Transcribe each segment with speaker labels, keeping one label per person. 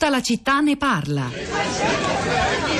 Speaker 1: Tutta la città ne parla.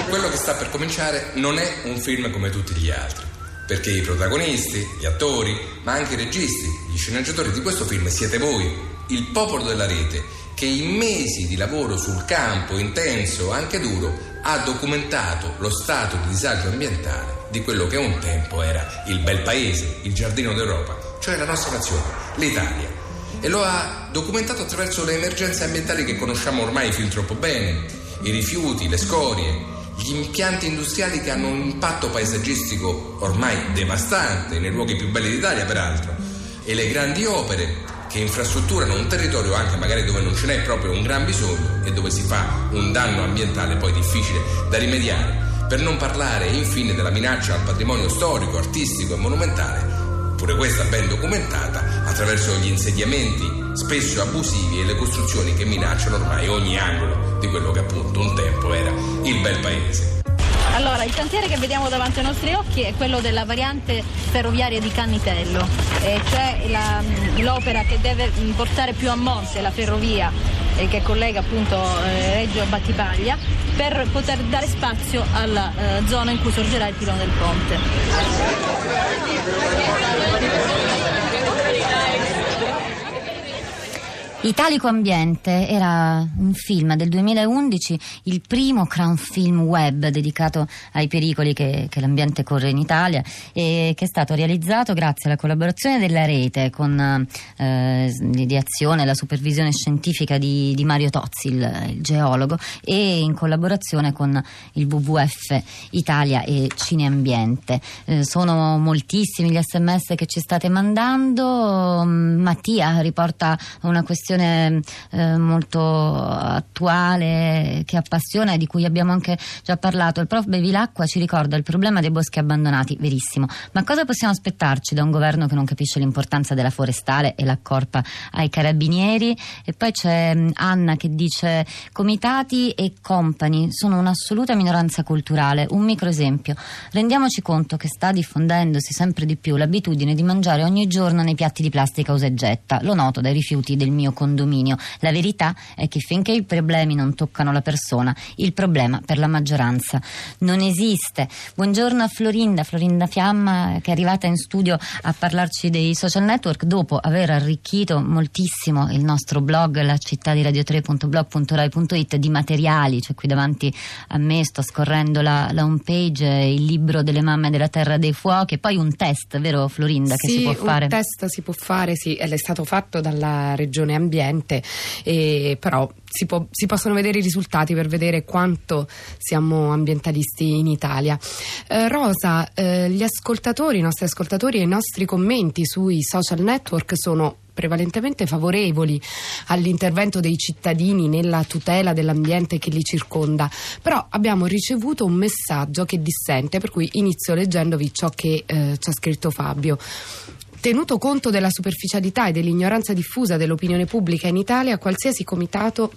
Speaker 2: Quello che sta per cominciare non è un film come tutti gli altri, perché i protagonisti, gli attori, ma anche i registi, gli sceneggiatori di questo film siete voi, il popolo della rete, che in mesi di lavoro sul campo, intenso, anche duro, ha documentato lo stato di disagio ambientale di quello che un tempo era il bel paese, il giardino d'Europa, cioè la nostra nazione, l'Italia e lo ha documentato attraverso le emergenze ambientali che conosciamo ormai fin troppo bene, i rifiuti, le scorie, gli impianti industriali che hanno un impatto paesaggistico ormai devastante nei luoghi più belli d'Italia peraltro e le grandi opere che infrastrutturano un territorio anche magari dove non ce n'è proprio un gran bisogno e dove si fa un danno ambientale poi difficile da rimediare. Per non parlare infine della minaccia al patrimonio storico, artistico e monumentale pure questa ben documentata, attraverso gli insediamenti spesso abusivi e le costruzioni che minacciano ormai ogni angolo di quello che appunto un tempo era il bel paese.
Speaker 3: Allora, il cantiere che vediamo davanti ai nostri occhi è quello della variante ferroviaria di Cannitello, cioè la, l'opera che deve portare più a monte la ferrovia eh, che collega appunto eh, Reggio a Battipaglia per poter dare spazio alla eh, zona in cui sorgerà il pilone del ponte.
Speaker 4: Italico Ambiente era un film del 2011, il primo crown film web dedicato ai pericoli che, che, l'ambiente corre in Italia e che è stato realizzato grazie alla collaborazione della rete con eh, l'ideazione e la supervisione scientifica di, di Mario Tozzi, il, il, geologo, e in collaborazione con il WWF Italia e Cineambiente. Eh, sono moltissimi gli sms che ci state mandando. Mattia riporta una questione questione eh, molto attuale che appassiona e di cui abbiamo anche già parlato. Il prof Bevilacqua ci ricorda il problema dei boschi abbandonati, verissimo. Ma cosa possiamo aspettarci da un governo che non capisce l'importanza della forestale e l'accorpa ai carabinieri? E poi c'è mm, Anna che dice comitati e company sono un'assoluta minoranza culturale. Un micro esempio. Rendiamoci conto che sta diffondendosi sempre di più l'abitudine di mangiare ogni giorno nei piatti di plastica usa e getta. Lo noto dai rifiuti del mio condominio. La verità è che finché i problemi non toccano la persona, il problema per la maggioranza non esiste. Buongiorno a Florinda, Florinda Fiamma che è arrivata in studio a parlarci dei social network dopo aver arricchito moltissimo il nostro blog, la città di radio3.blog.rai.it di materiali, cioè qui davanti a me sto scorrendo la, la home page, il libro delle mamme della terra dei fuochi e poi un test, vero Florinda, che
Speaker 5: sì,
Speaker 4: si può fare?
Speaker 5: un test si può fare, sì, è stato fatto dalla regione Ambiente ambiente, e, però si, può, si, possono vedere i risultati per vedere quanto siamo ambientalisti in Italia. Eh, Rosa, eh, gli ascoltatori, i nostri ascoltatori e i nostri commenti sui social network sono prevalentemente favorevoli all'intervento dei cittadini nella tutela dell'ambiente che li circonda, però abbiamo ricevuto un messaggio che dissente, per cui inizio leggendovi ciò che eh, ci ha scritto Fabio. Tenuto conto della superficialità e dell'ignoranza diffusa dell'opinione pubblica in Italia, qualsiasi comitato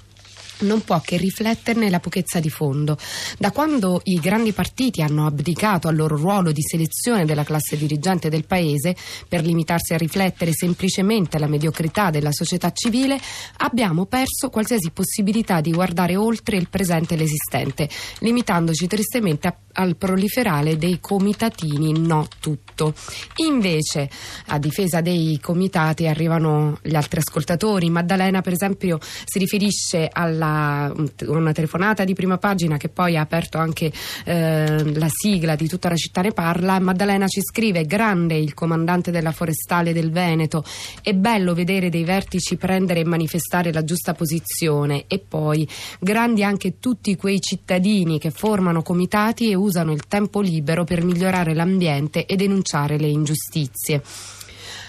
Speaker 5: non può che rifletterne la pochezza di fondo. Da quando i grandi partiti hanno abdicato al loro ruolo di selezione della classe dirigente del Paese per limitarsi a riflettere semplicemente la mediocrità della società civile, abbiamo perso qualsiasi possibilità di guardare oltre il presente e l'esistente, limitandoci tristemente a, al proliferare dei comitatini no tutto. Invece, a difesa dei comitati arrivano gli altri ascoltatori. Maddalena, per esempio, si riferisce alla una telefonata di prima pagina che poi ha aperto anche eh, la sigla di tutta la città ne parla. Maddalena ci scrive: Grande il comandante della forestale del Veneto. È bello vedere dei vertici prendere e manifestare la giusta posizione. E poi grandi anche tutti quei cittadini che formano comitati e usano il tempo libero per migliorare l'ambiente e denunciare le ingiustizie.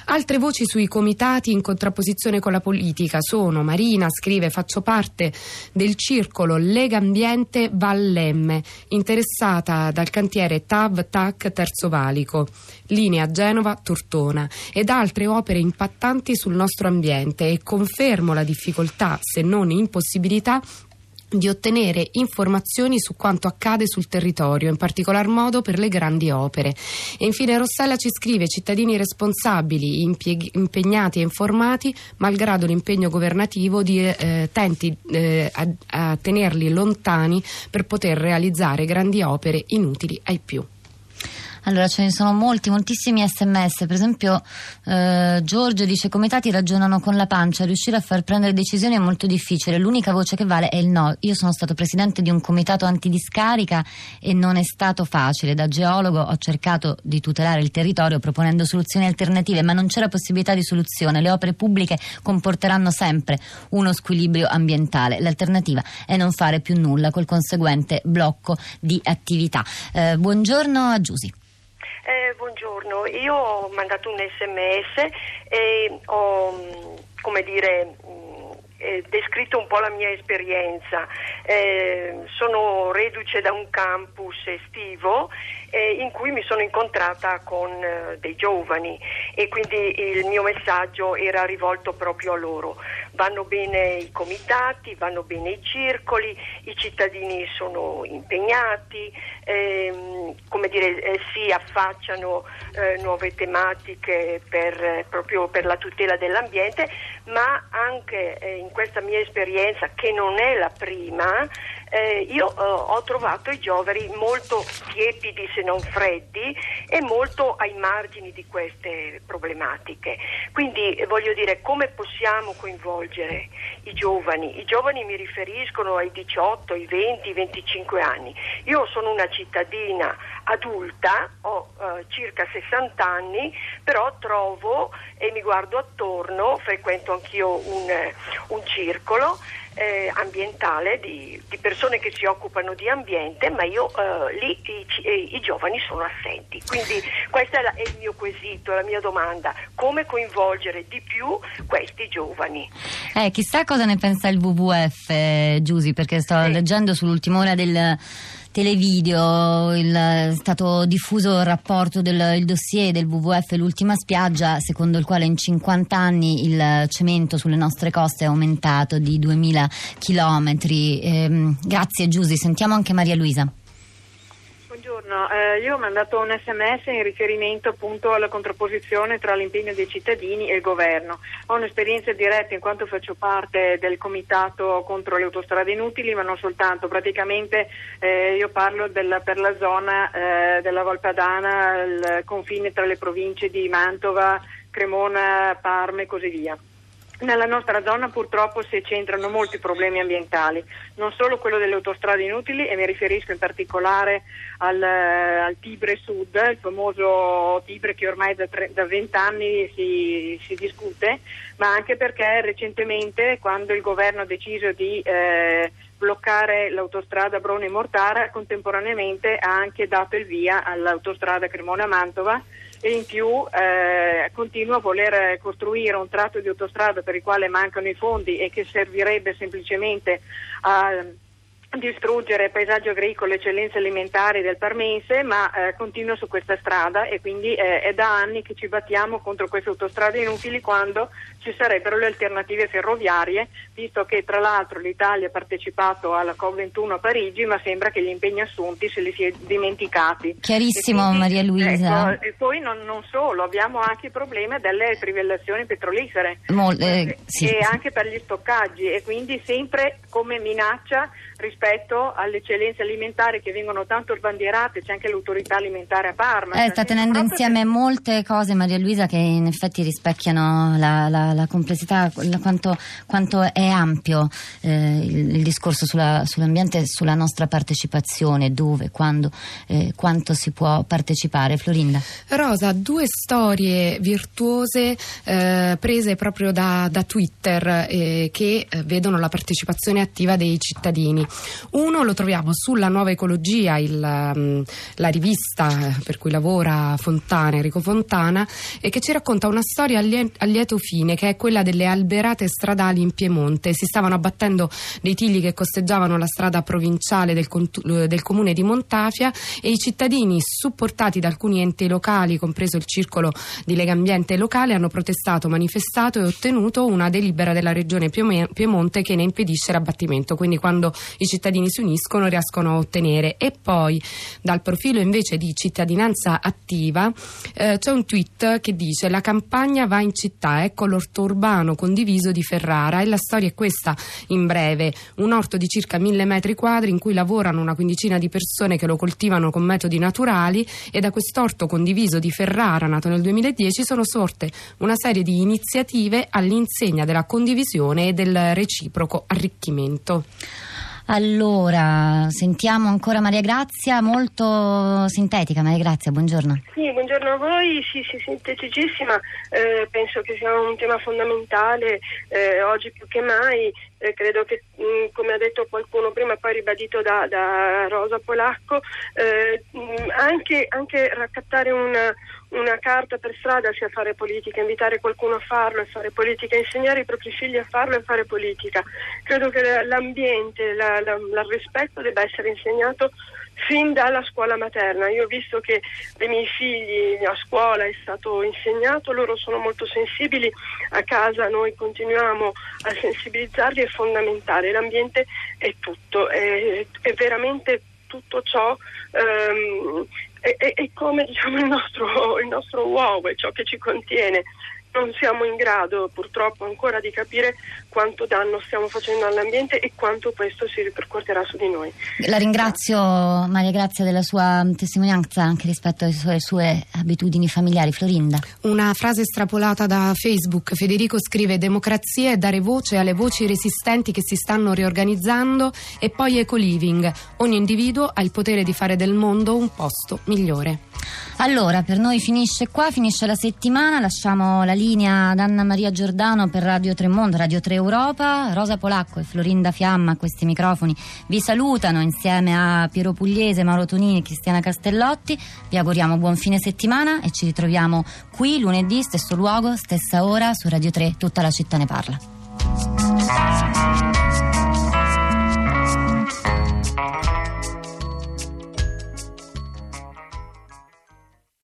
Speaker 5: Altre voci sui comitati in contrapposizione con la politica sono Marina scrive faccio parte del circolo Lega Ambiente Vallemme interessata dal cantiere TAV TAC Terzo Valico, linea Genova Tortona ed altre opere impattanti sul nostro ambiente. E confermo la difficoltà se non impossibilità di ottenere informazioni su quanto accade sul territorio, in particolar modo per le grandi opere. E infine Rossella ci scrive cittadini responsabili, impieg- impegnati e informati, malgrado l'impegno governativo di eh, tenti eh, a, a tenerli lontani per poter realizzare grandi opere inutili ai più.
Speaker 4: Allora ce ne sono molti, moltissimi sms. Per esempio, eh, Giorgio dice: Comitati ragionano con la pancia, riuscire a far prendere decisioni è molto difficile. L'unica voce che vale è il no. Io sono stato presidente di un comitato antidiscarica e non è stato facile. Da geologo ho cercato di tutelare il territorio proponendo soluzioni alternative, ma non c'era possibilità di soluzione. Le opere pubbliche comporteranno sempre uno squilibrio ambientale. L'alternativa è non fare più nulla col conseguente blocco di attività. Eh, buongiorno a Giusi.
Speaker 1: Eh, buongiorno, io ho mandato un sms e ho, come dire, eh, descritto un po' la mia esperienza. Eh, sono reduce da un campus estivo eh, in cui mi sono incontrata con eh, dei giovani e quindi il mio messaggio era rivolto proprio a loro. Vanno bene i comitati, vanno bene i circoli, i cittadini sono impegnati, ehm, dire, eh, si affacciano eh, nuove tematiche per, proprio per la tutela dell'ambiente, ma anche eh, in questa mia esperienza, che non è la prima, eh, io eh, ho trovato i giovani molto tiepidi se non freddi e molto ai margini di queste problematiche. Quindi eh, voglio dire come possiamo coinvolgere i giovani? I giovani mi riferiscono ai 18, ai 20, ai 25 anni. Io sono una cittadina adulta, ho eh, circa 60 anni, però trovo e mi guardo attorno, frequento anch'io un, un circolo eh, ambientale di, di, persone che si occupano di ambiente, ma io eh, lì i, i, giovani sono assenti. Quindi questo è, la, è, il mio quesito, la mia domanda, come coinvolgere di più questi giovani?
Speaker 4: Eh, chissà cosa ne pensa il WWF, eh, Giusy, perché sto sì. leggendo sull'ultima ora del televideo il, è stato diffuso il rapporto del il dossier del WWF L'ultima spiaggia secondo il quale in 50 anni il cemento sulle nostre coste è aumentato di 2000 chilometri. Eh, grazie Giusy, sentiamo anche Maria Luisa.
Speaker 6: Buongiorno, eh, io ho mandato un sms in riferimento appunto alla contrapposizione tra l'impegno dei cittadini e il governo. Ho un'esperienza diretta in quanto faccio parte del comitato contro le autostrade inutili, ma non soltanto, praticamente eh, io parlo del, per la zona eh, della Valpadana, il confine tra le province di Mantova, Cremona, Parma e così via. Nella nostra zona purtroppo si centrano molti problemi ambientali, non solo quello delle autostrade inutili e mi riferisco in particolare al, al Tibre Sud, il famoso Tibre che ormai da, tre, da 20 anni si, si, discute, ma anche perché recentemente quando il governo ha deciso di eh, bloccare l'autostrada Brone-Mortara, contemporaneamente ha anche dato il via all'autostrada Cremona-Mantova e in più eh, continua a voler costruire un tratto di autostrada per il quale mancano i fondi e che servirebbe semplicemente a distruggere paesaggio agricolo e eccellenze alimentari del Parmense, ma eh, continua su questa strada e quindi eh, è da anni che ci battiamo contro queste autostrade inutili quando ci sarebbero le alternative ferroviarie, visto che tra l'altro l'Italia ha partecipato alla COP21 a Parigi, ma sembra che gli impegni assunti se li si è dimenticati.
Speaker 4: Chiarissimo quindi, Maria Luisa.
Speaker 6: Ecco, e poi non, non, solo, abbiamo anche il problema delle trivellazioni petrolifere
Speaker 4: Mol, eh, sì.
Speaker 6: e anche per gli stoccaggi e quindi sempre come minaccia rispetto alle eccellenze alimentari che vengono tanto sbandierate, c'è anche l'autorità alimentare a Parma.
Speaker 4: Eh, sta tenendo insieme che... molte cose Maria Luisa che in effetti rispecchiano la, la, la complessità, la, quanto, quanto, è ampio eh, il, il, discorso sulla, sull'ambiente e sulla nostra partecipazione, dove, quando, eh, quanto si può partecipare. Florinda.
Speaker 5: Rosa, due storie virtuose eh, prese proprio da, da Twitter eh, che eh, vedono la partecipazione attiva dei cittadini. Uno lo troviamo sulla Nuova Ecologia, il, um, la rivista per cui lavora Fontana, Enrico Fontana, e che ci racconta una storia a lieto fine, che è quella delle alberate stradali in Piemonte. Si stavano abbattendo dei tigli che costeggiavano la strada provinciale del, del comune di Montafia e i cittadini, supportati da alcuni enti locali, compreso il circolo di Legambiente locale, hanno protestato, manifestato e ottenuto una delibera della regione Piemonte che ne impedisce l'abbattimento. Quindi quando i cittadini si uniscono riescono a ottenere. E poi dal profilo invece di cittadinanza attiva eh, c'è un tweet che dice la campagna va in città, ecco l'orto urbano condiviso di Ferrara e la storia è questa in breve, un orto di circa mille metri quadri in cui lavorano una quindicina di persone che lo coltivano con metodi naturali e da quest'orto condiviso di Ferrara nato nel 2010 sono sorte una serie di iniziative all'insegna della condivisione e del reciproco arricchimento.
Speaker 4: Allora, sentiamo ancora Maria Grazia, molto sintetica. Maria Grazia, buongiorno.
Speaker 7: Sì, buongiorno a voi, sì, sì sinteticissima. Eh, penso che sia un tema fondamentale eh, oggi più che mai. Eh, credo che, mh, mm, come ha detto qualcuno prima, poi ribadito da, da Rosa Polacco, mh, eh, anche, anche raccattare una una carta per strada sia fare politica, invitare qualcuno a farlo e fare politica, insegnare ai propri figli a farlo e fare politica. Credo che l'ambiente, la, la, il rispetto debba essere insegnato fin dalla scuola materna. Io ho visto che ai miei figli a scuola è stato insegnato, loro sono molto sensibili, a casa noi continuiamo a sensibilizzarli, è fondamentale, l'ambiente è tutto, è, è veramente tutto ciò um, è, è, è, come diciamo, il, nostro, il nostro uovo, è ciò che ci contiene non siamo in grado purtroppo ancora di capire quanto danno stiamo facendo all'ambiente e quanto questo si ripercuoterà su di noi.
Speaker 4: La ringrazio Maria Grazia della sua testimonianza anche rispetto alle sue, sue abitudini familiari. Florinda.
Speaker 5: Una frase estrapolata da Facebook. Federico scrive democrazia è dare voce alle voci resistenti che si stanno riorganizzando e poi eco-living. Ogni individuo ha il potere di fare del mondo un posto migliore.
Speaker 4: Allora, per noi finisce qua, finisce la settimana, lasciamo la linea ad Anna Maria Giordano per Radio Tremondo, Radio 3 Europa, Rosa Polacco e Florinda Fiamma a questi microfoni vi salutano insieme a Piero Pugliese, Mauro Tonini e Cristiana Castellotti, vi auguriamo buon fine settimana e ci ritroviamo qui lunedì, stesso luogo, stessa ora su Radio 3, tutta la città ne parla.